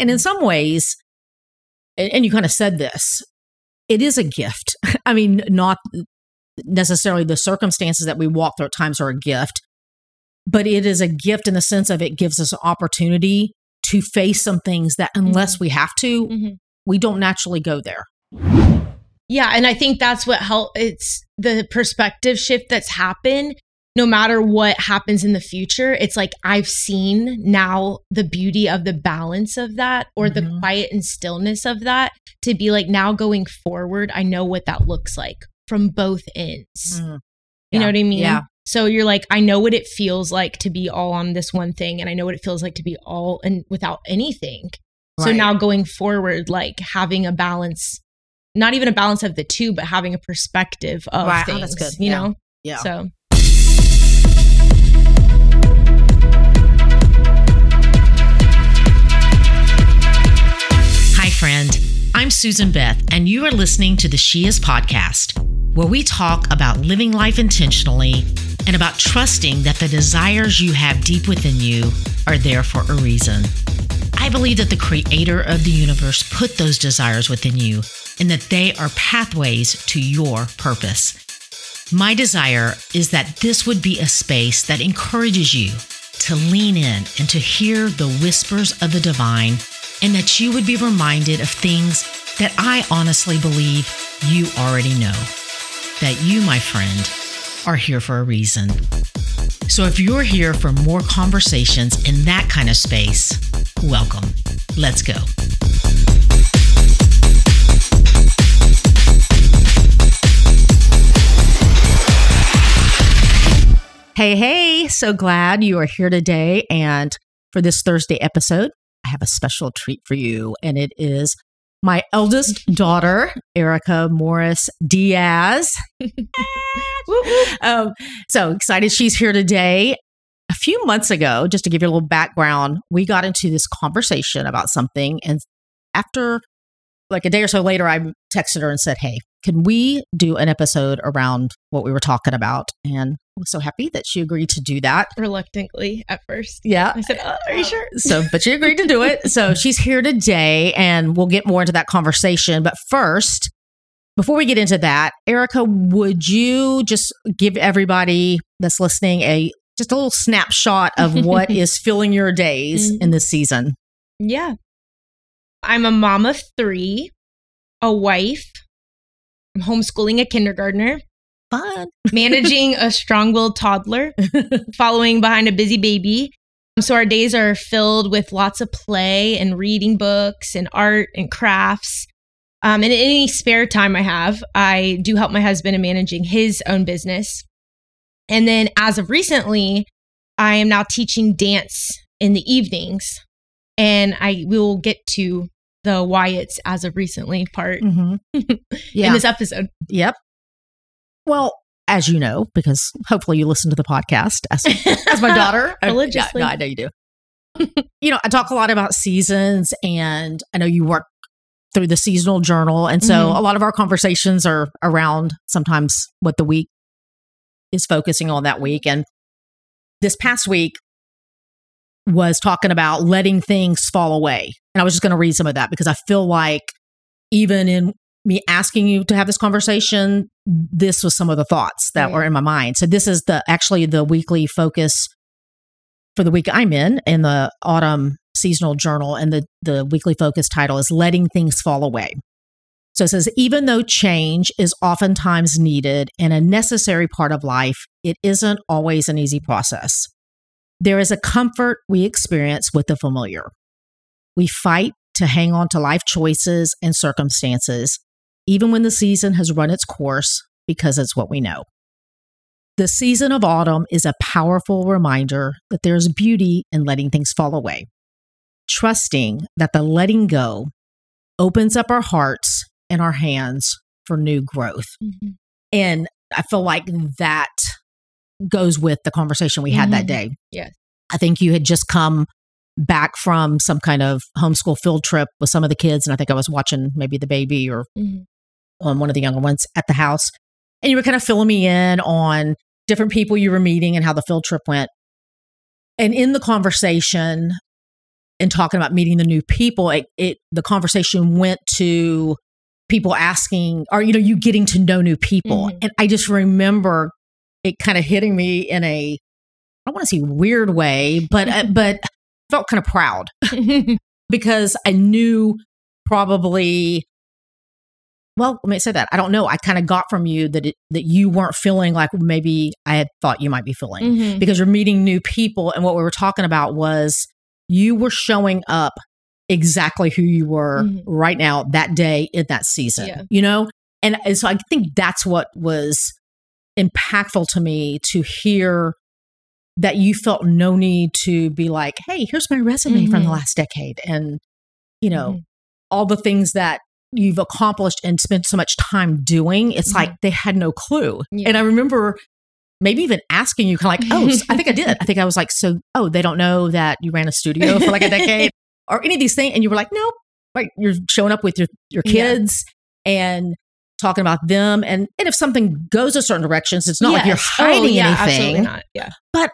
And in some ways, and, you kind of said this, it is a gift. I mean, not necessarily the circumstances that we walk through at times are a gift, but it is a gift in the sense of it gives us opportunity to face some things that unless Mm-hmm. we have to, Mhm. we don't naturally go there. Yeah, and I think that's what help it's the perspective shift that's happened no matter what happens in the future. It's like I've seen now the beauty of the balance of that or the Mhm. quiet and stillness of that to be like now going forward, I know what that looks like from both ends. Mm. You know what I mean? Yeah. So you're like, I know what it feels like to be all on this one thing, and I know what it feels like to be all and without anything. So now going forward, like having a balance, not even a balance of the two, but having a perspective of Right. Oh, things. good. You Yeah. know? Yeah. So friend. I'm Susan Beth, and you are listening to the She Is podcast, where we talk about living life intentionally and about trusting that the desires you have deep within you are there for a reason. I believe that the creator of the universe put those desires within you and that they are pathways to your purpose. My desire is that this would be a space that encourages you to lean in and to hear the whispers of the divine, and that you would be reminded of things that I honestly believe you already know. That you, my friend, are here for a reason. So if you're here for more conversations in that kind of space, welcome. Let's go. Hey, hey, so glad you are here today. And for this Thursday episode, have a special treat for you. And it is my eldest daughter, Erica Morris Diaz. um, so excited she's here today. A few months ago, just to give you a little background, we got into this conversation about something. And after like a day or so later, I texted her and said, Hey, can we do an episode around what we were talking about? And was so happy that she agreed to do that. reluctantly at first. Yeah. I said, oh, Are you sure? So, but she agreed to do it. So she's here today and we'll get more into that conversation. But first, before we get into that, Erica, would you just give everybody that's listening a just a little snapshot of what is filling your days mm-hmm. in this season? Yeah. I'm a mom of three, a wife. I'm homeschooling a kindergartner, Fun. managing a strong willed toddler, following behind a busy baby. So our days are filled with lots of play and reading books and art and crafts. Um, and in any spare time I have, I do help my husband in managing his own business. And then as of recently, I am now teaching dance in the evenings. And I will get to the Wyatts as of recently part Mm-hmm. in this episode. Yep. Well, as you know, because hopefully you listen to the podcast as, as my daughter. I- Religiously. Yeah, no, I know you do. you know, I talk a lot about seasons, and I know you work through the seasonal journal. And so Mhm. a lot of our conversations are around sometimes what the week is focusing on that week. And this past week was talking about letting things fall away. And I was just going to read some of that because I feel like even in me asking you to have this conversation, this was some of the thoughts that Right. were in my mind. So this is the actually the weekly focus for the week I'm in in the autumn seasonal journal and the the weekly focus title is letting things fall away. So it says even though change is oftentimes needed and a necessary part of life, it isn't always an easy process. There is a comfort we experience with the familiar. We fight to hang on to life choices and circumstances, even when the season has run its course, because it's what we know. The season of autumn is a powerful reminder that there's beauty in letting things fall away, trusting that the letting go opens up our hearts and our hands for new growth. And I feel like that goes with the conversation we had that Mhm. day. Yes. I think you had just come back from some kind of homeschool field trip with some of the kids. And I think I was watching maybe the baby or Mhm. Um, one of the younger ones at the house. And you were kind of filling me in on different people you were meeting and how the field trip went. And in the conversation, and talking about meeting the new people, it, it the conversation went to people asking, "Are you know you getting to know new people?" Mhm. And I just remember it kind of hitting me in a I don't want to say weird way, but uh, but felt kind of proud because I knew probably. Well, let me say that I don't know. I kind of got from you that it, that you weren't feeling like maybe I had thought you might be feeling Mhm. because you're meeting new people, and what we were talking about was you were showing up exactly who you were Mhm. right now that day in that season. Yeah. You know, and, and so I think that's what was impactful to me to hear that you felt no need to be like, hey, here's my resume from the Mhm. last decade. And, you know, Mhm. all the things that you've accomplished and spent so much time doing. It's Mhm. like they had no clue. Yeah. And I remember maybe even asking you kind of like, oh, I think I did. I think I was like, so, oh, they don't know that you ran a studio for like a decade or any of these things. And you were like, nope. Like you're showing up with your, your Yeah. kids and talking about them. And, and if something goes a certain directions, it's not like you're Yes. Oh, hiding yeah, anything. Absolutely not. Yeah. But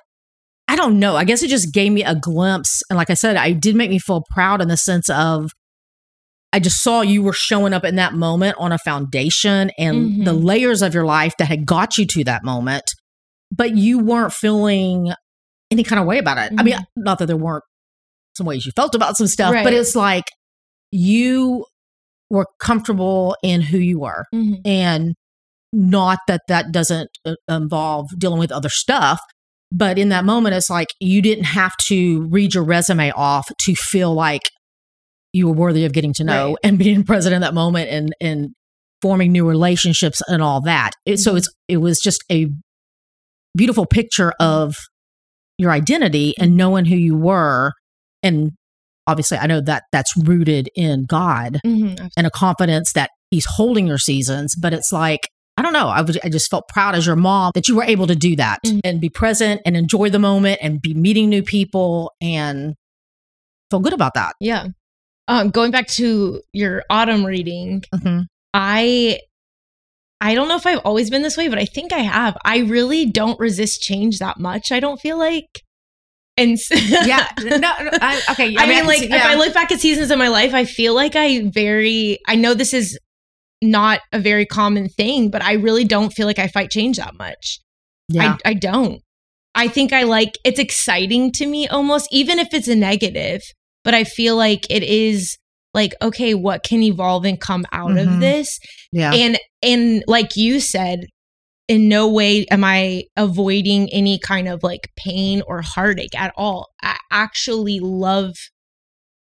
I don't know. I guess it just gave me a glimpse. And like I said, I did make me feel proud in the sense of I just saw you were showing up in that moment on a foundation and the Mhm. layers of your life that had got you to that moment, but you weren't feeling any kind of way about it. I mean, Mhm. not that there weren't some ways you felt about some stuff, but it's like you were comfortable in who you were Mhm. and not that that doesn't uh, involve dealing with other stuff but in that moment it's like you didn't have to read your resume off to feel like you were worthy of getting to know Right. and being present in that moment and and forming new relationships and all that it, so Mhm. it's it was just a beautiful picture of your identity and knowing who you were and obviously i know that that's rooted in god Mhm. And a confidence that he's holding your seasons. But it's like, I don't know. I, was, I just felt proud as your mom that you were able to do that Mhm. and be present and enjoy the moment and be meeting new people and feel good about that. Yeah. Um, going back to your autumn reading, Mm-hmm. I I don't know if I've always been this way, but I think I have. I really don't resist change that much. I don't feel like. And Yeah. No, no, I, okay. I, mean, can like see- if I look back at seasons of my life, I feel like I very I know this is not a very common thing, but I really don't feel like I fight change that much. yeah. I I don't. I think I like it's exciting to me almost, even if it's a negative, but I feel like it is like, okay, what can evolve and come out Mhm. of this? yeah. And and like you said, in no way am I avoiding any kind of like pain or heartache at all. I actually love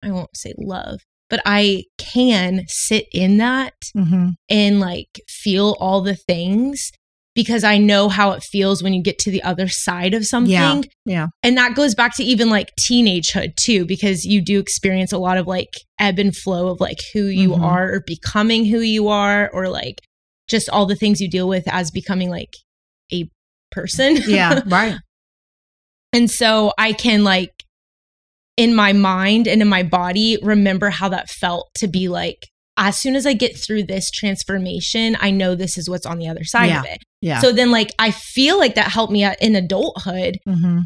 I won't say love, but I can sit in that Mhm. and like feel all the things because I know how it feels when you get to the other side of something. yeah. yeah. And that goes back to even like teenagehood too, because you do experience a lot of like ebb and flow of like who you Mhm. are or becoming who you are, or like just all the things you deal with as becoming like a person. Yeah. right. And so I can like in my mind and in my body remember how that felt to be like as soon as I get through this transformation, I know this is what's on the other side of it. Yeah. So then like I feel like that helped me in adulthood Mhm.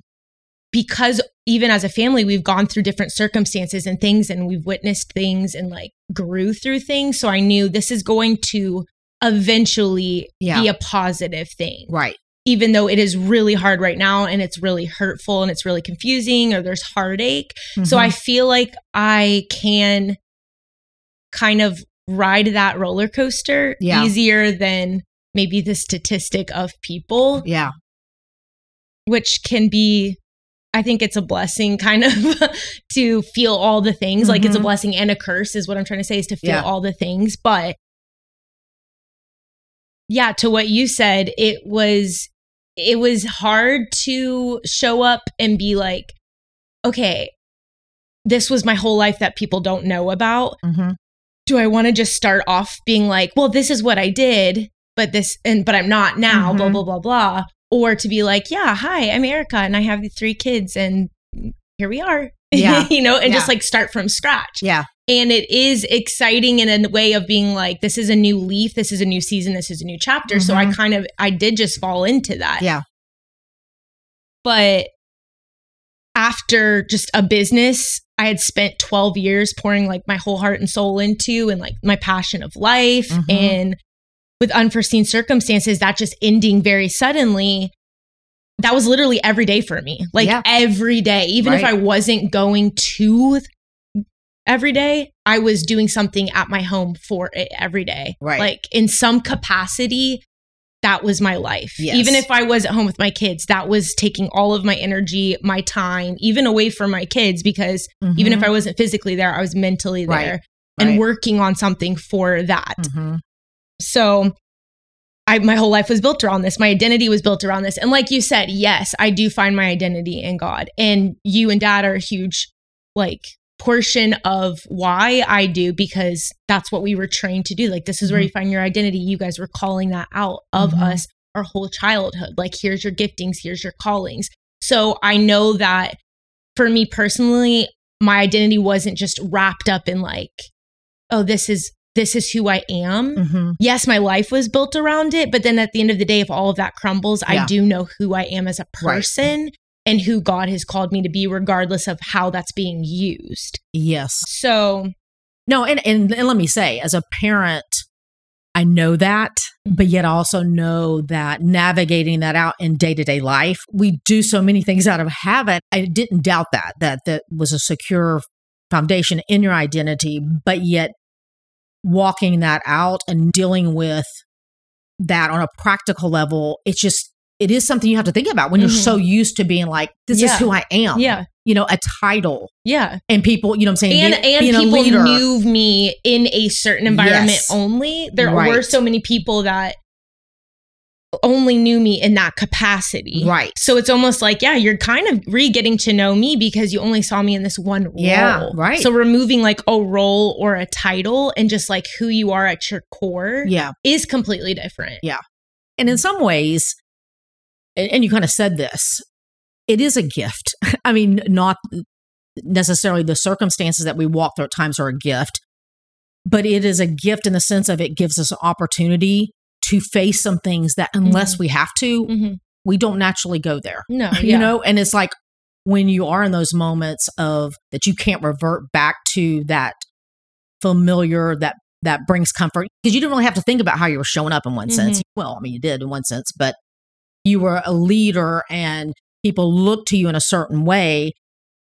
because even as a family we've gone through different circumstances and things and we've witnessed things and like grew through things so I knew this is going to eventually Yeah. be a positive thing Right. even though it is really hard right now and it's really hurtful and it's really confusing or there's heartache. So Mhm. I feel like I can kind of ride that roller coaster Yeah. easier than maybe the statistic of people, yeah. which can be. I think it's a blessing kind of to feel all the things. Like it's a Mhm. blessing and a curse, is what I'm trying to say, is to feel Yeah. all the things. But yeah, to what you said, it was it was hard to show up and be like, okay, this was my whole life that people don't know about. Mhm. Do I want to just start off being like, well, this is what I did, but this and but I'm not now, blah Mhm. blah blah blah, or to be like, yeah, hi, I'm Erica and I have the three kids and here we are. Yeah. you know, and just like start from scratch Yeah. and it is exciting in a way of being like this is a new leaf this is a new season this is a new chapter so i Mhm. kind of i did just fall into that Yeah. but after just a business I had spent 12 years pouring like my whole heart and soul into and like my passion of life Mhm. and with unforeseen circumstances that just ending very suddenly that was literally every day for me like Yeah. every day even if i wasn't going to every day i was doing something at my home for it every day Right. like in some capacity that was my life Yes. even if i was at home with my kids that was taking all of my energy my time even away from my kids because even if i wasn't physically there i was mentally there Mm-hmm. Right. and Right. working on something for that Mhm. so I my whole life was built around this. My identity was built around this. And like you said, yes, I do find my identity in God. And you and dad are huge like portion of why I do because that's what we were trained to do. Like this is where Mhm. you find your identity. You guys were calling that out of Mhm. us our whole childhood. Like here's your giftings, here's your callings. So I know that for me personally, my identity wasn't just wrapped up in like, oh, this is this is who I am Mhm. yes, my life was built around it, but then at the end of the day, if all of that crumbles, Yeah. I do know who I am as a Right. And who God has called me to be, regardless of how that's being used. Yes. So, No, and, and and let me say, as a parent, I know that, but yet I also know that navigating that out in day to day life, we do so many things out of habit. I didn't doubt that that that was a secure foundation in your identity, but yet walking that out and dealing with that on a practical level, it's just it is something you have to think about when Mhm. you're so used to being like, this is who I am. yeah, You know, a title. yeah. And people, you know what I'm saying? And, Be- and being people knew me in a certain environment Yes. only. There Right. were so many people that only knew me in that capacity. Right. So it's almost like, yeah, you're kind of re getting to know me because you only saw me in this one role. Yeah, right. So removing like a role or a title and just like who you are at your core Yeah. is completely different. Yeah. And in some ways, and, and you kind of said this, it is a gift. I mean, not necessarily the circumstances that we walk through at times are a gift, but it is a gift in the sense of it gives us an opportunity to face some things that unless we have to, Mhm. we don't naturally go there. No, You yeah. know, and it's like when you are in those moments of that you can't revert back to that familiar that that brings comfort because you didn't really have to think about how you were showing up in one sense. Well, I mean, you did in one sense, but you were a leader and people looked to you in a certain way.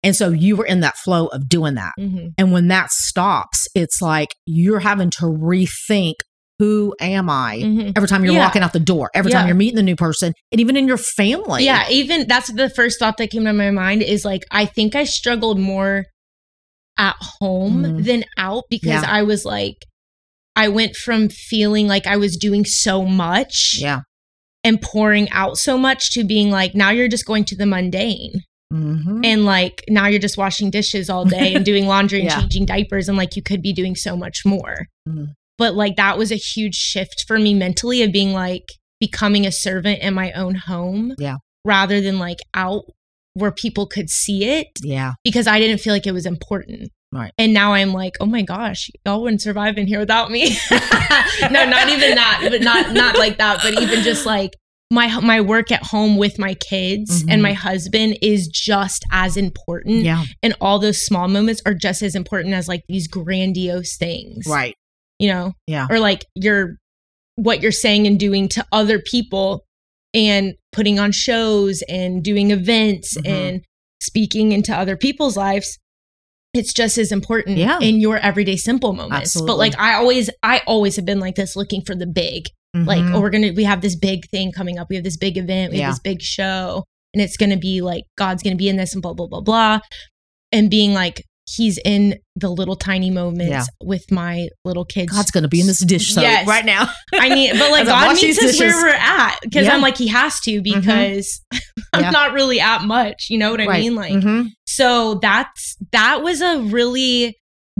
And so you were in that flow of doing that. Mhm. And when that stops, it's like you're having to rethink who am I Mhm. every time you're Yeah. walking out the door, every Yeah. time you're meeting the new person, and even in your family. Yeah, even that's the first thought that came to my mind is like I think I struggled more at home Mhm. than out because Yeah. I was like I went from feeling like I was doing so much Yeah. And pouring out so much to being like now you're just going to the mundane Mhm. and like now you're just washing dishes all day and doing laundry and Yeah. changing diapers and like you could be doing so much more. Mhm. But like that was a huge shift for me mentally of being like becoming a servant in my own home. Yeah. Rather than like out where people could see it yeah. because I didn't feel like it was important. Right. And now I'm like, oh my gosh, y'all wouldn't survive in here without me. no, not even that, but not not like that, but even just like my my work at home with my kids Mhm. and my husband is just as important Yeah. and all those small moments are just as important as like these grandiose things Right. you know Yeah. or like your what you're saying and doing to other people and putting on shows and doing events Mhm. and speaking into other people's lives it's just as important Yeah. in your everyday simple moments Absolutely. but like i always i always have been like this looking for the big like Mhm. oh we're gonna we have this big thing coming up we have this big event we Yeah. have this big show and it's gonna be like god's gonna be in this and blah blah blah blah and being like he's in the little tiny moments Yeah. with my little kids God's going to be in this dish soap Yes. right now. i need but like god wash meets us where we're at because Yeah. Mm-hmm. i'm like he has to because i'm Yeah. not really at much you know what i Right. mean like Mhm. so that's that was a really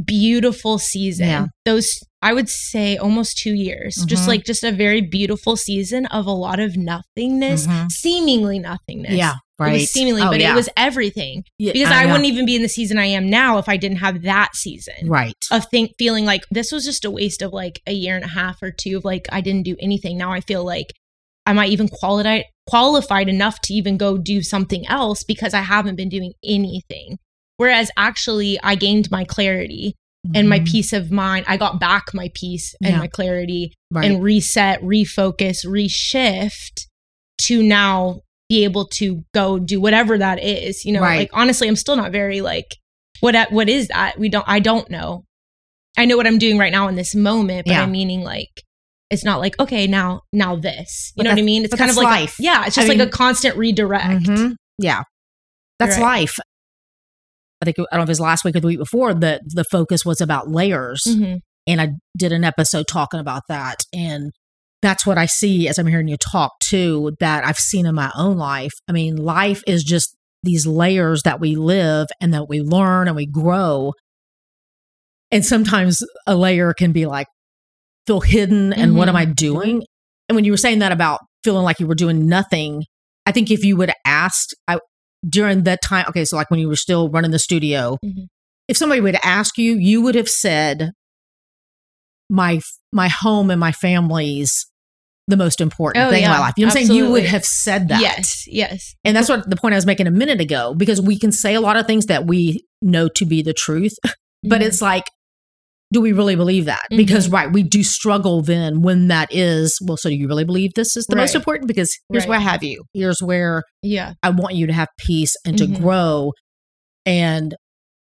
beautiful season. Those I would say almost 2 years. Just Mhm. like just a very beautiful season of a lot of nothingness, Mhm. seemingly nothingness. Yeah. It Right. was seemingly, Oh, but yeah. it was everything. Yeah, Because I, know. wouldn't even be in the season I am now if I didn't have that season. Right. Of think feeling like this was just a waste of like a year and a half or two of like I didn't do anything. Now I feel like am I might even qualified qualified enough to even go do something else because I haven't been doing anything. Whereas actually, I gained my clarity and my Mhm. peace of mind. I got back my peace and Yeah. my clarity right. and reset, refocus, reshift to now be able to go do whatever that is. You know, Right. like honestly, I'm still not very like what what is that? We don't I don't know. I know what I'm doing right now in this moment, but Yeah. I'm meaning like it's not like okay now now this. You But know what I mean? It's kind of like a- yeah, it's I just like mean- a constant redirect. Mhm. Yeah. That's Right. life. I think, I don't know if it was last week or the week before, the the focus was about layers. Mhm. And I did an episode talking about that. And that's what I see as I'm hearing you talk too, that I've seen in my own life. I mean, life is just these layers that we live and that we learn and we grow. And sometimes a layer can be like, feel hidden and what am Mhm. I doing? And when you were saying that about feeling like you were doing nothing, I think if you would have asked I, during that time, okay, so like when you were still running the studio, Mhm. if somebody would ask you, you would have said, "My my home and my family's the most important Oh, thing in my life." You know what I'm saying? You would have said that. Yes, yes. And that's what the point I was making a minute ago, because we can say a lot of things that we know to be the truth, but Mhm. it's like, do we really believe that? Because, right, we do struggle then when that is, well, so do you really believe this is the most important? Because here's Right. where I have you. Here's where yeah. I want you to have peace and to Mhm. grow. And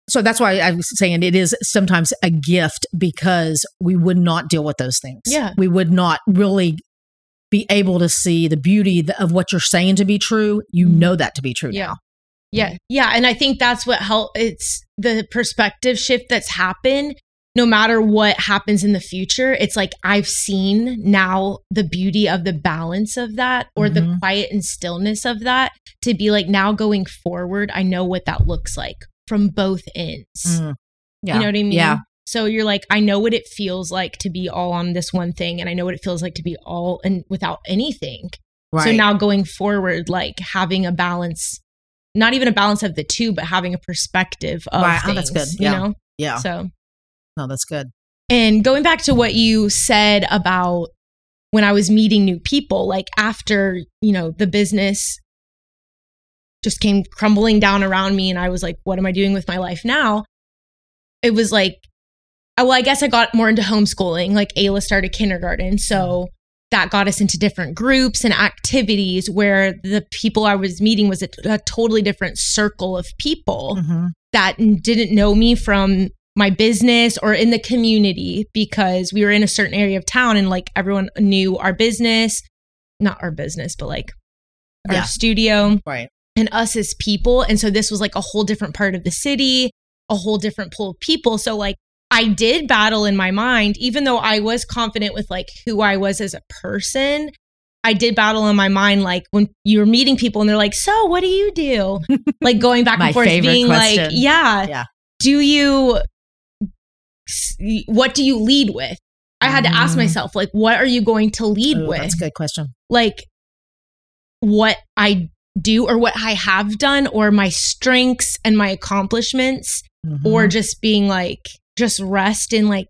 so that's why I was saying it is sometimes a gift because we would not deal with those things. Yeah. We would not really be able to see the beauty of what you're saying to be true. You Mhm. know that to be true Yeah. now. Yeah. Yeah. And I think that's what help it's the perspective shift that's happened. No matter what happens in the future, it's like I've seen now the beauty of the balance of that or the Mhm. quiet and stillness of that to be like now going forward, I know what that looks like from both ends. Mm. Yeah. You know what I mean? Yeah. So you're like, I know what it feels like to be all on this one thing, and I know what it feels like to be all and without anything. Right. So now going forward, like having a balance, not even a balance of the two, but having a perspective of Right. Oh, things. that's good. You Yeah. know? yeah. So No, that's good. and going back to what you said about when I was meeting new people, like after, you know, the business just came crumbling down around me and I was like, what am I doing with my life now? It was like, well, I guess I got more into homeschooling. Like Ayla started kindergarten. So that got us into different groups and activities where the people I was meeting was a, a totally different circle of people Mhm. that didn't know me from my business or in the community because we were in a certain area of town and like everyone knew our business, not our business, but like our Yeah. studio Right. and us as people. And so this was like a whole different part of the city, a whole different pool of people. So like I did battle in my mind, even though I was confident with like who I was as a person. I did battle in my mind, like when you're meeting people and they're like, "So, what do you do?" like going back and forth, being like, "Yeah, Yeah. do you? What do you lead with?" I had to ask Mm. myself, like, "What are you going to lead Ooh, with?" that's a good question. like what I do or what I have done or my strengths and my accomplishments or Mhm. just being like just rest in like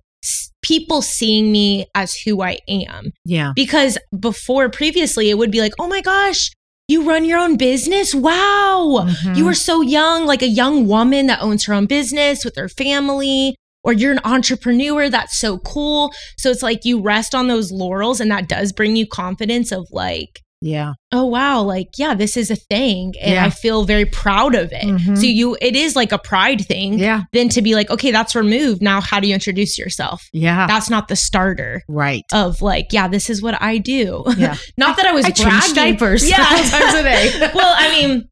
people seeing me as who I am. Yeah. because before previously it would be like oh my gosh you run your own business? Wow. Mhm. you are so young. Like a young woman that owns her own business with her family or you're an entrepreneur that's so cool. So it's like you rest on those laurels and that does bring you confidence of like yeah. oh wow like yeah this is a thing and Yeah. i feel very proud of it Mhm. so you it is like a pride thing Yeah. then to be like okay that's removed now how do you introduce yourself Yeah. that's not the starter right. of like yeah this is what i do Yeah. not that i was I bragging diapers yeah times a day. well i mean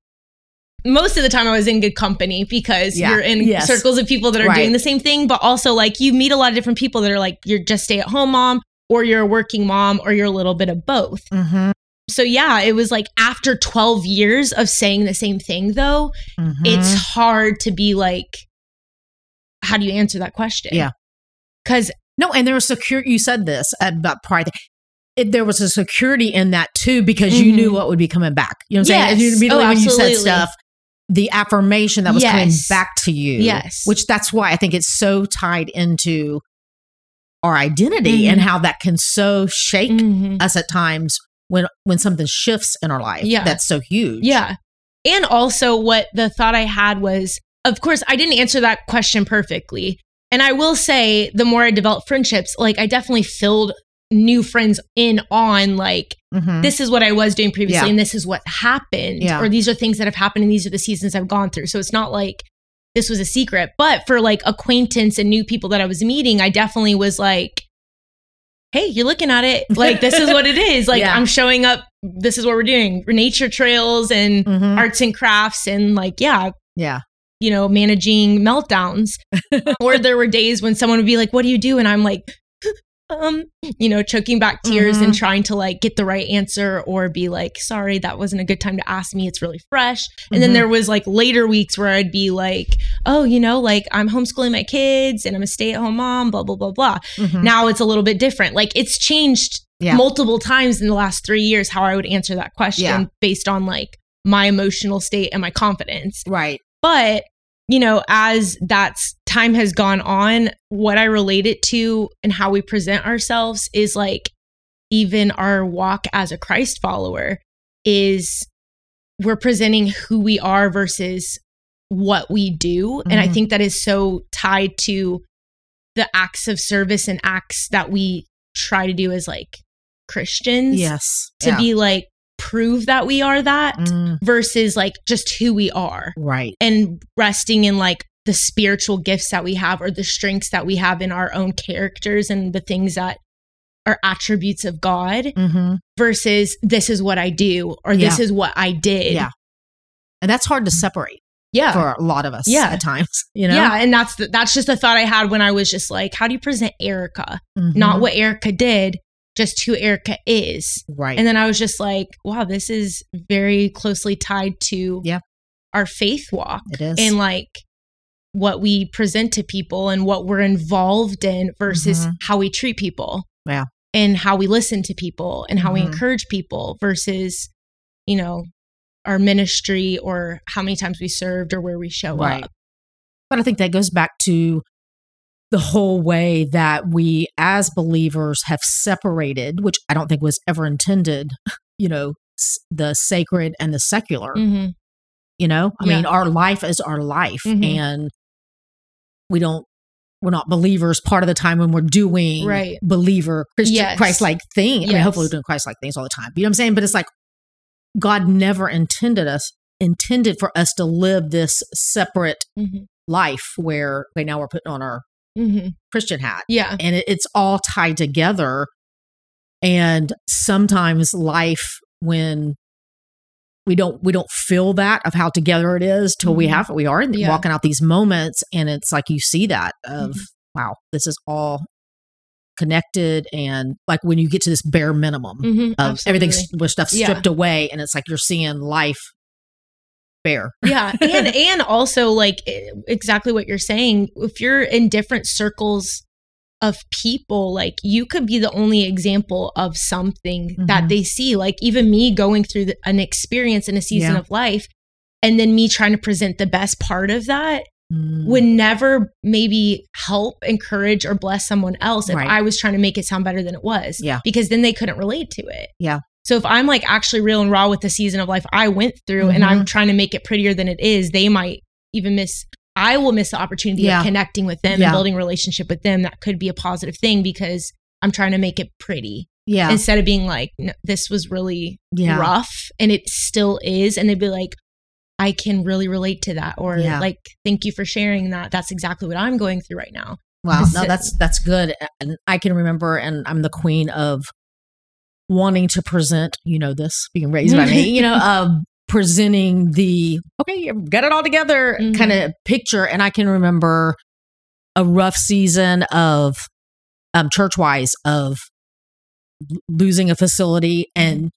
most of the time i was in good company because Yeah. you're in Yes. circles of people that are Right. doing the same thing but also like you meet a lot of different people that are like you're just stay at home mom or you're a working mom or you're a little bit of both Mhm. So yeah, it was like after 12 years of saying the same thing though, Mhm. it's hard to be like how do you answer that question? Yeah. Cuz No, and there was secure. You said this about pride. It, there was a security in that too because you Mhm. knew what would be coming back. You know what I'm saying? And Yes. immediately Oh, when you said stuff, the affirmation that was coming back to you. Yes. Which that's why I think it's so tied into our identity Mhm. and how that can so shake Mhm. us at times when when something shifts in our life. Yeah. That's so huge. yeah. And also what the thought I had was of course, I didn't answer that question perfectly. And I will say, the more I developed friendships, like I definitely filled new friends in on like Mhm. this is what I was doing previously Yeah. and this is what happened Yeah. or these are things that have happened and these are the seasons I've gone through. So it's not like this was a secret, but for like acquaintance and new people that I was meeting, I definitely was like hey, you're looking at it like this is what it is. Like Yeah. I'm showing up this is what we're doing. Nature trails and Mhm. arts and crafts and like yeah, Yeah. you know, managing meltdowns. or there were days when someone would be like, "What do you do?" and I'm like, um, you know, choking back tears and trying to like get the right answer or be like, "Sorry, that wasn't a good time to ask me. It's really fresh." And then Mhm. there was like later weeks where I'd be like, "Oh, you know, like I'm homeschooling my kids and I'm a stay-at-home mom, blah blah blah blah." Mhm. Now it's a little bit different. Like it's changed Yeah. multiple times in the last 3 years how I would answer that question Yeah. based on like my emotional state and my confidence. Right. But, you know, as that's time has gone on, what I relate it to and how we present ourselves is like even our walk as a Christ follower is we're presenting who we are versus what we do. And I Mhm. think that is so tied to the acts of service and acts that we try to do as like Christians Yes. to Yeah. be like prove that we are that Mm, versus like just who we are right. and resting in like the spiritual gifts that we have or the strengths that we have in our own characters and the things that are attributes of God hmm versus this is what I do or this is what I did. Yeah. And that's hard to separate Yeah. for a lot of us Yeah. at times, you know? Yeah, and that's the, that's just a thought I had when I was just like, how do you present Erica? Not Mhm. what Erica did, just who Erica is. right. And then I was just like, wow, this is very closely tied to Yeah. our faith walk. it is. and like what we present to people and what we're involved in versus Mhm. how we treat people. Yeah. And how we listen to people and how we Mhm. encourage people versus, you know, our ministry or how many times we served or where we show Right. up. But I think that goes back to the whole way that we as believers have separated, which I don't think was ever intended, you know, the sacred and the secular. Mm-hmm. You know, I Yeah. mean, our life is our life, Mhm. and we don't. We're not believers part of the time when we're doing Right. believer Christian Yes. Christ like thing. I mean, hopefully we're doing Christ like things all the time. You know what I'm saying? But it's like God never intended us intended for us to live this separate Mm-hmm. life where okay now we're putting on our Mm-hmm. Christian hat Yeah. and it, it's all tied together. And sometimes life when we don't we don't feel that of how together it is till we Mhm. have we are Yeah. walking out these moments and it's like you see that of Mhm. wow this is all connected and like when you get to this bare minimum Mm-hmm. of everything's where stuff's Yeah. stripped away and it's like you're seeing life bare yeah and and also like exactly what you're saying if you're in different circles of people like you could be the only example of something that Mhm. they see like even me going through the, an experience in a season Yeah. of life and then me trying to present the best part of that Mm. would never maybe help encourage or bless someone else if Right. i was trying to make it sound better than it was Yeah. because then they couldn't relate to it Yeah. So if i'm like actually real and raw with the season of life i went through and Mm-hmm. i'm trying to make it prettier than it is they might even miss i will miss the opportunity Yeah. of connecting with them Yeah. and building a relationship with them that could be a positive thing because i'm trying to make it pretty yeah instead of being like "No, this was really yeah rough and it still is and they'd be like i can really relate to that or like thank you for sharing that that's exactly what i'm going through right now Wow, no, that's that's good. And I can remember, and I'm the queen of wanting to present. You know this, being raised by me. You know, of presenting the okay, you've got it all together Mhm. kind of picture. And I can remember a rough season of um, church wise of losing a facility and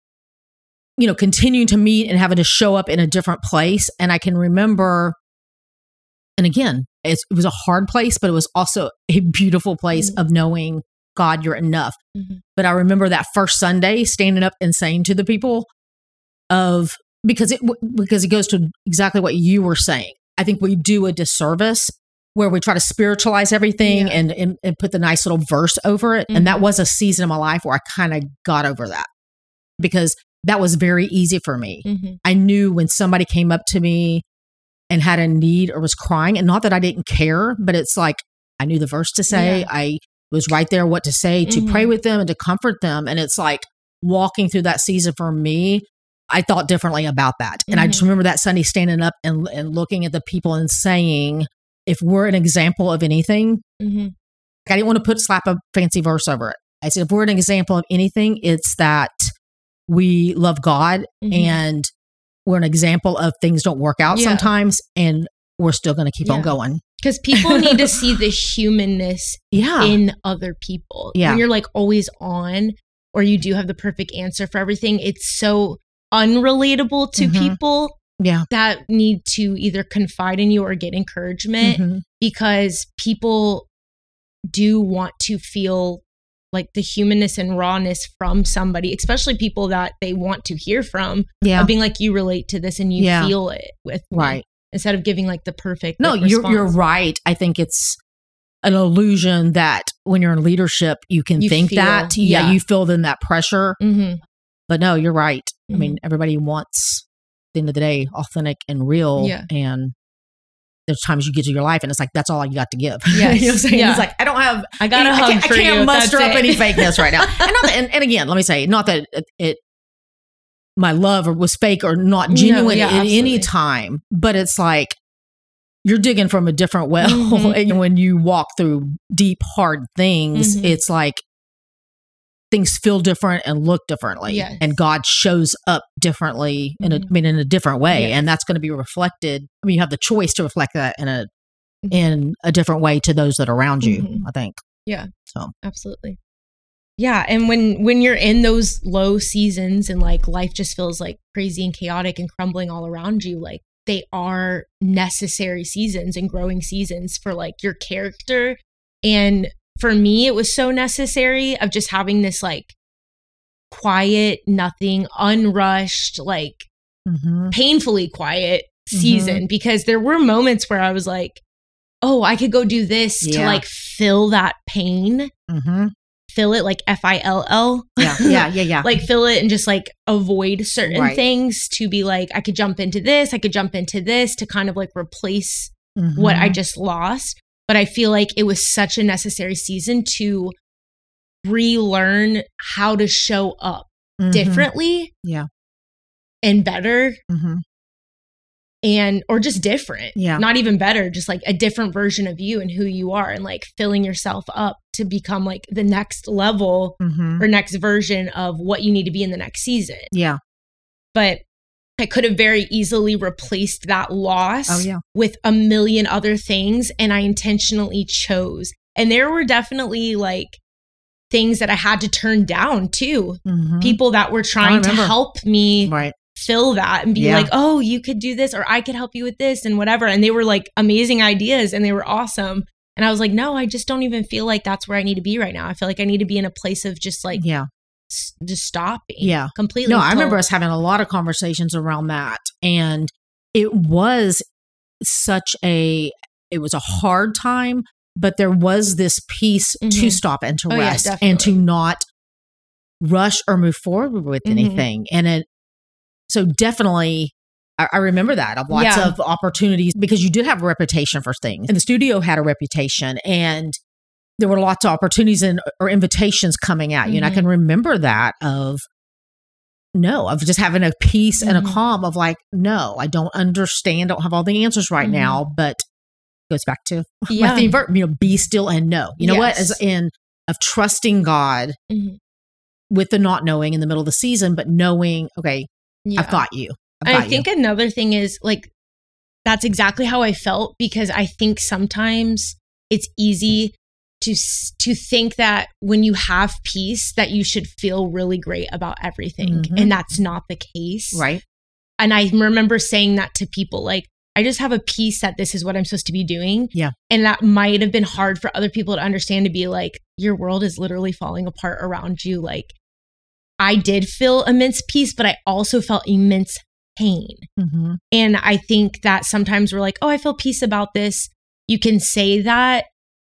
you know continuing to meet and having to show up in a different place. And I can remember and again, it's, it was a hard place, but it was also a beautiful place Mhm. of knowing God, you're enough. Mhm. But I remember that first Sunday standing up and saying to the people of because it because it goes to exactly what you were saying. I think we do a disservice where we try to spiritualize everything Yeah. and, and and put the nice little verse over it. And that Mhm. was a season of my life where I kind of got over that because that was very easy for me. Mhm. I knew when somebody came up to me and had a need or was crying. And not that I didn't care, but it's like I knew the verse to say. Yeah. I was right there what to say to Mhm. pray with them and to comfort them. And it's like walking through that season for me, I thought differently about that. And I just Mhm. remember that Sunday standing up and, and looking at the people and saying, if we're an example of anything, Mhm. I didn't want to put slap a fancy verse over it. I said, if we're an example of anything, it's that we love God Mhm. and we're an example of things don't work out Yeah. sometimes and we're still going to keep on going. Because people need to see the humanness Yeah. in other people. Yeah. When you're like always on or you do have the perfect answer for everything, it's so unrelatable to Mhm. people yeah. that need to either confide in you or get encouragement Mhm. because people do want to feel like the humanness and rawness from somebody, especially people that they want to hear from, Yeah. of being like, you relate to this and you Yeah. feel it with me," Right. Instead of giving like the perfect. No, like, you're you're right. I think it's an illusion that when you're in leadership, you can You think feel- that. Yeah, yeah. you feel then that pressure. Mhm. But no, you're right. I Mm-hmm. mean, everybody wants at the end of the day authentic and real. Yeah. And there's times you get to your life and it's like that's all you got to give. Yes. you know what I'm saying? Yeah. It's like I don't have I got a I can't, I can't muster up any fakeness right now. And, and, and again, let me say, not that it, it my love or was fake or not No, genuine yeah, at any time, but it's like you're digging from a different well. Mhm. and when you walk through deep, hard things, Mhm. it's like things feel different and look differently. Yes. And God shows up differently in a, I Mhm. mean, in a different way. Yes. And that's going to be reflected. I mean, you have the choice to reflect that in a, Mhm. in a different way to those that are around you, Mhm. I think. Yeah. So absolutely. Yeah, and when when you're in those low seasons and like life just feels like crazy and chaotic and crumbling all around you, like they are necessary seasons and growing seasons for like your character. And for me, it was so necessary of just having this like quiet, nothing, unrushed, like Mm-hmm. painfully quiet Mhm. season because there were moments where I was like, oh, I could go do this to like fill that pain, Mm-hmm. Fill it like F I L L. Yeah, yeah, yeah, yeah. Like fill it and just like avoid certain Right. things to be like, I could jump into this, I could jump into this to kind of like replace what I Mhm. just lost. But I feel like it was such a necessary season to relearn how to show up Mhm. differently. Yeah. And better Mhm. And or just different Yeah. not even better just like a different version of you and who you are and like filling yourself up to become like the next level Mhm. or next version of what you need to be in the next season Yeah. but i could have very easily replaced that loss Oh, yeah. with a million other things and i intentionally chose and there were definitely like things that i had to turn down too Mhm. people that were trying to help me Right. Fill that and be Yeah. like, oh, you could do this, or I could help you with this, and whatever. And they were like amazing ideas and they were awesome. And I was like, no, I just don't even feel like that's where I need to be right now. I feel like I need to be in a place of just like, yeah. s- just stopping. Yeah. Completely. No, I remember us having a lot of conversations around that. And it was such a it was a hard time, but there was this piece to Mhm. stop and to Oh, yeah, rest and to not rush or move forward with Mhm. anything. And it so definitely I, remember that of lots Yeah. of opportunities because you did have a reputation for things. And the studio had a reputation and there were lots of opportunities and or invitations coming at you. And I can remember that of no, of just having a peace and a Mhm. calm of like, no, I don't understand, don't have all the answers right Mhm. now, but goes back to Yeah. my you know, be still and know. You know what? As in of trusting God Mhm. with the not knowing in the middle of the season, but knowing, okay, Yeah. I've got you. I've got I think another thing is like that's exactly how I felt because I think sometimes it's easy to to think that when you have peace that you should feel really great about everything Mhm. and that's not the case. Right. And I remember saying that to people like I just have a peace that this is what I'm supposed to be doing. Yeah. And that might have been hard for other people to understand to be like your world is literally falling apart around you like I did feel immense peace but I also felt immense pain. Mm-hmm. And I think that sometimes we're like, oh, I feel peace about this. You can say that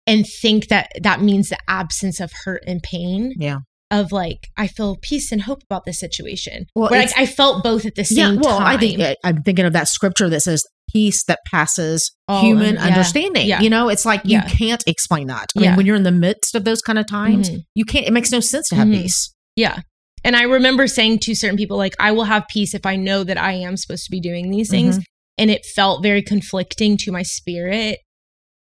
and think that that means the absence of hurt and pain. Yeah. Of like, I feel peace and hope about this situation. Well, Where like I felt both at the Yeah. same Well, time. I think uh, I'm thinking of that scripture that says peace that passes Oh, human yeah. understanding. Yeah. You know, it's like you Yeah. can't explain that. I Yeah. mean, when you're in the midst of those kind of times, Mhm. you can't, it makes no sense to have Mhm. peace. Yeah. And I remember saying to certain people, like, I will have peace if I know that I am supposed to be doing these things. Mhm. And it felt very conflicting to my spirit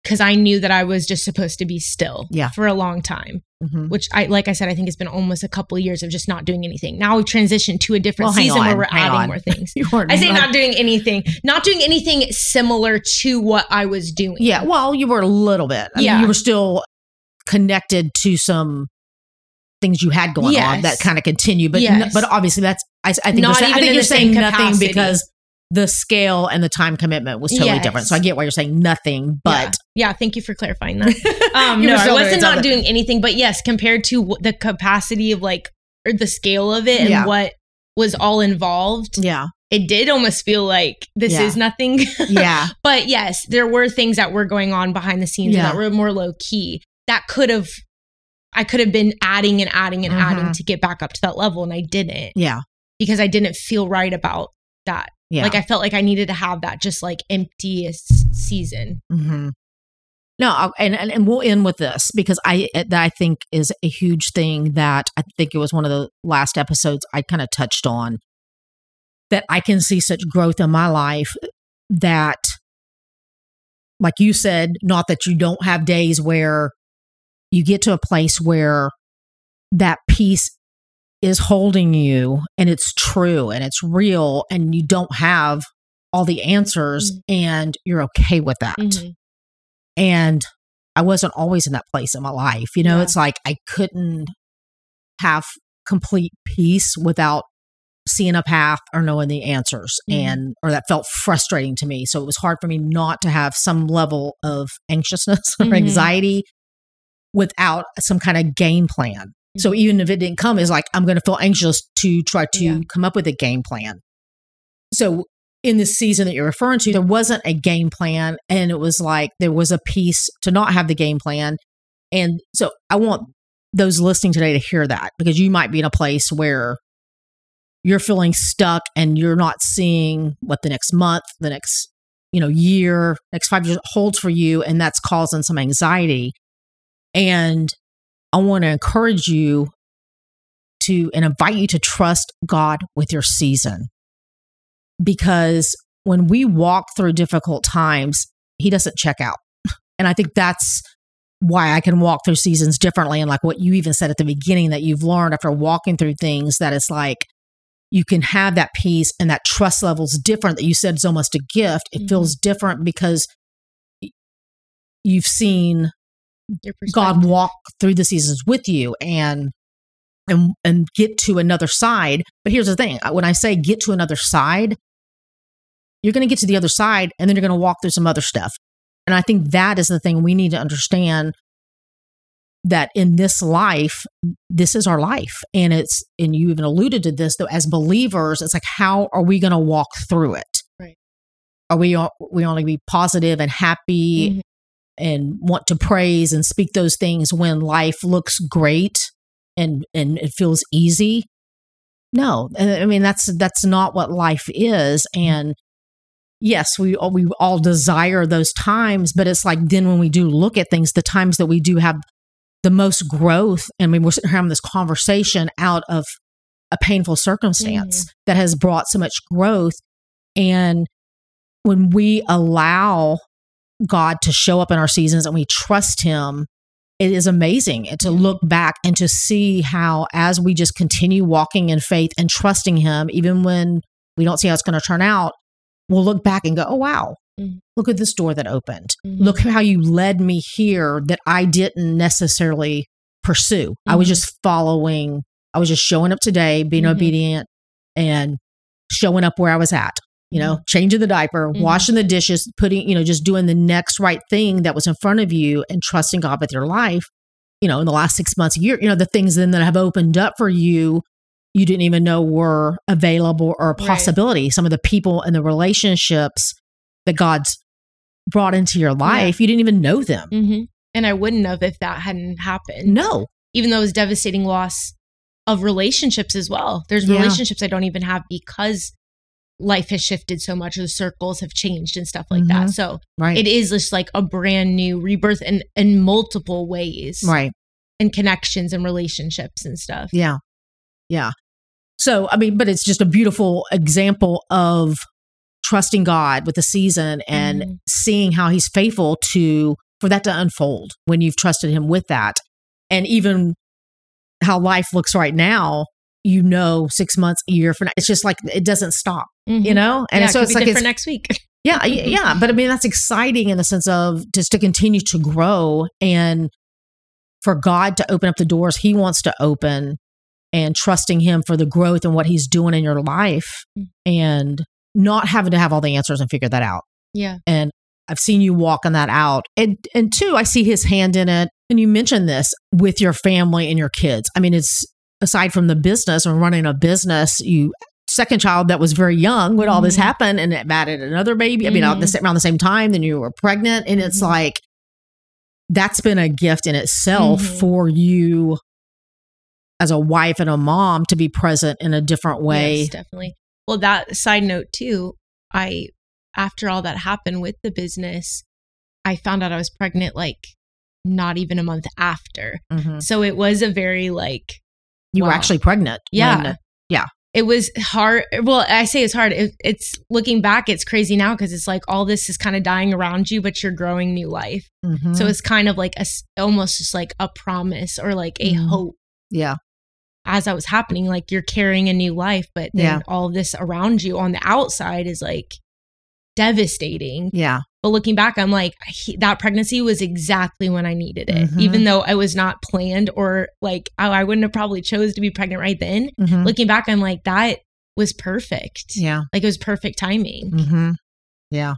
because I knew that I was just supposed to be still Yeah. for a long time, Mhm. which I, like I said, I think it's been almost a couple of years of just not doing anything. Now we've transitioned to a different Well, season where we're adding on. more things. I say like- not doing anything, not doing anything similar to what I was doing. Yeah, well, you were a little bit. I mean, Yeah. you were still connected to some things you had going on that kind of continue, but Yes. but obviously that's I, I think Not you're saying, I even think in you're saying nothing because the scale and the time commitment was totally Yes. different. So I get why you're saying nothing, but yeah, yeah thank you for clarifying that. Um, no, I wasn't not doing anything, but yes, compared to wh- the capacity of like or the scale of it and Yeah. what was all involved, yeah, it did almost feel like this Yeah. is nothing. yeah, but yes, there were things that were going on behind the scenes that were more low key that could have. I could have been adding and adding and adding Mhm. to get back up to that level, and I didn't yeah, because I didn't feel right about that. yeah. Like I felt like I needed to have that just like emptiest season. Mm-hmm. No, and, and and we'll end with this because I that I think is a huge thing that I think it was one of the last episodes I kind of touched on that I can see such growth in my life that like you said not that you don't have days where you get to a place where that peace is holding you and it's true and it's real and you don't have all the answers and you're okay with that Mhm. and I wasn't always in that place in my life. You know, Yeah. it's like I couldn't have complete peace without seeing a path or knowing the answers Mhm. and or that felt frustrating to me. So it was hard for me not to have some level of anxiousness or Mhm. anxiety without some kind of game plan. So mm-hmm. even if it didn't come, it's like I'm going to feel anxious to try to Yeah. come up with a game plan. So in this season that you're referring to, there wasn't a game plan, and it was like there was a peace to not have the game plan. And so I want those listening today to hear that because you might be in a place where you're feeling stuck and you're not seeing what the next month, the next you know year, next five years holds for you, and that's causing some anxiety. And I want to encourage you to and invite you to trust God with your season. Because when we walk through difficult times, He doesn't check out. And I think that's why I can walk through seasons differently. And like what you even said at the beginning, that you've learned after walking through things, that it's like you can have that peace and that trust level is different that you said is almost a gift. It Mhm. feels different because you've seen God walk through the seasons with you and and and get to another side. But here's the thing: when I say get to another side, you're going to get to the other side, and then you're going to walk through some other stuff. And I think that is the thing we need to understand that in this life, this is our life, and it's and you even alluded to this though. As believers, it's like how are we going to walk through it? Right. Are we we only be positive and happy Mhm. And want to praise and speak those things when life looks great and and it feels easy. No i mean that's that's not what life is. Mm-hmm. And yes we all we all desire those times but it's like then when we do look at things the times that we do have the most growth and we we're sitting here having this conversation out of a painful circumstance mm-hmm. that has brought so much growth and when we allow God to show up in our seasons and we trust Him, it is amazing to look back and to see how, as we just continue walking in faith and trusting Him, even when we don't see how it's going to turn out, we'll look back and go, oh, wow, Mhm. look at this door that opened. Mhm. Look how you led me here that I didn't necessarily pursue. I was Mhm. just following, I was just showing up today, being Mhm. obedient and showing up where I was at you know, Mm-hmm. changing the diaper, Mhm. washing the dishes, putting, you know, just doing the next right thing that was in front of you and trusting God with your life, you know, in the last six months, a year, you know, the things then that have opened up for you, you didn't even know were available or a Right. possibility. Some of the people and the relationships that God's brought into your life, you didn't even know them. Mhm. And I wouldn't have if that hadn't happened. No. Even though it was devastating loss of relationships as well. There's Yeah. relationships I don't even have because life has shifted so much or the circles have changed and stuff like Mhm. that. So Right. it is just like a brand new rebirth in in multiple ways. right. And connections and relationships and stuff. Yeah. Yeah. So, I mean, but it's just a beautiful example of trusting God with the season and Mhm. seeing how he's faithful to for that to unfold when you've trusted him with that. And even how life looks right now, you know, six months, a year from now, it's just like it doesn't stop, you Mhm. know? And yeah, so it it's like, it's, next week. yeah, yeah. But I mean, that's exciting in the sense of just to continue to grow and for God to open up the doors he wants to open and trusting him for the growth and what he's doing in your life Mm. and not having to have all the answers and figure that out. yeah. And I've seen you walking that out. And and two, I see his hand in it. And you mentioned this with your family and your kids. I mean, it's aside from the business and running a business, you second child that was very young when all this Mhm. happened and it added another baby. I mean, all the Mhm. around the same time, then you were pregnant. And it's Mhm. like that's been a gift in itself Mhm. for you as a wife and a mom to be present in a different way. Yes, definitely. Well, that side note too, I after all that happened with the business, I found out I was pregnant like not even a month after. So it was a very like You were actually pregnant. yeah. when- It was hard. Well, I say it's hard. It, it's looking back, it's crazy now because it's like all this is kind of dying around you, but you're growing new life. Mhm. So it's kind of like a almost just like a promise or like a Mhm. hope yeah. as that was happening. Like you're carrying a new life, but then Yeah. all this around you on the outside is like devastating. Yeah. But looking back, I'm like, he, that pregnancy was exactly when I needed it, Mhm. even though I was not planned or like I, I wouldn't have probably chose to be pregnant right then. Mhm. Looking back, I'm like, that was perfect. Yeah. Like it was perfect timing. Mm-hmm. Yeah.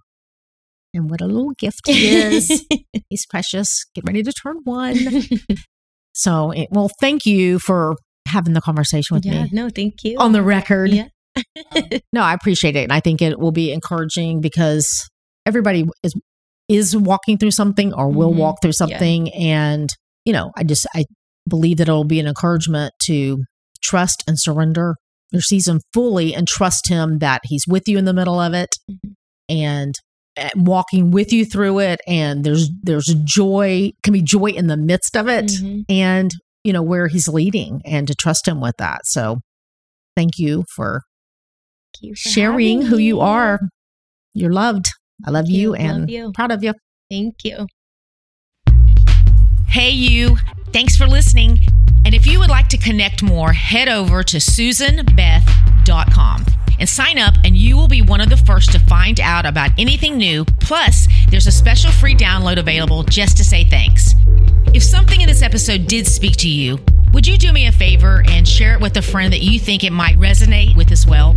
And what a little gift he is. He's precious. Get ready to turn one. So, it, well, thank you for having the conversation with yeah, me no, thank you. on the record. Yeah. No, I appreciate it. And I think it will be encouraging because everybody is is walking through something or will Mhm. walk through Yeah. something. And, you know, I just I believe that it'll be an encouragement to trust and surrender your season fully and trust him that he's with you in the middle of it Mhm. and uh, walking with you through it and there's there's joy can be joy in the midst of it Mhm. and you know where he's leading and to trust him with that so thank you for you sharing who you me. are you're loved i love Thank you. and Love you. proud of you Thank you. Hey, you. Thanks for listening. And if you would like to connect more, head over to susanbeth.com and sign up, and you will be one of the first to find out about anything new. Plus, there's a special free download available just to say thanks. If something in this episode did speak to you, would you do me a favor and share it with a friend that you think it might resonate with as well?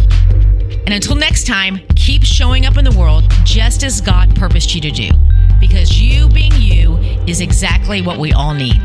And until next time, keep showing up in the world just as God purposed you to do. Because you being you is exactly what we all need.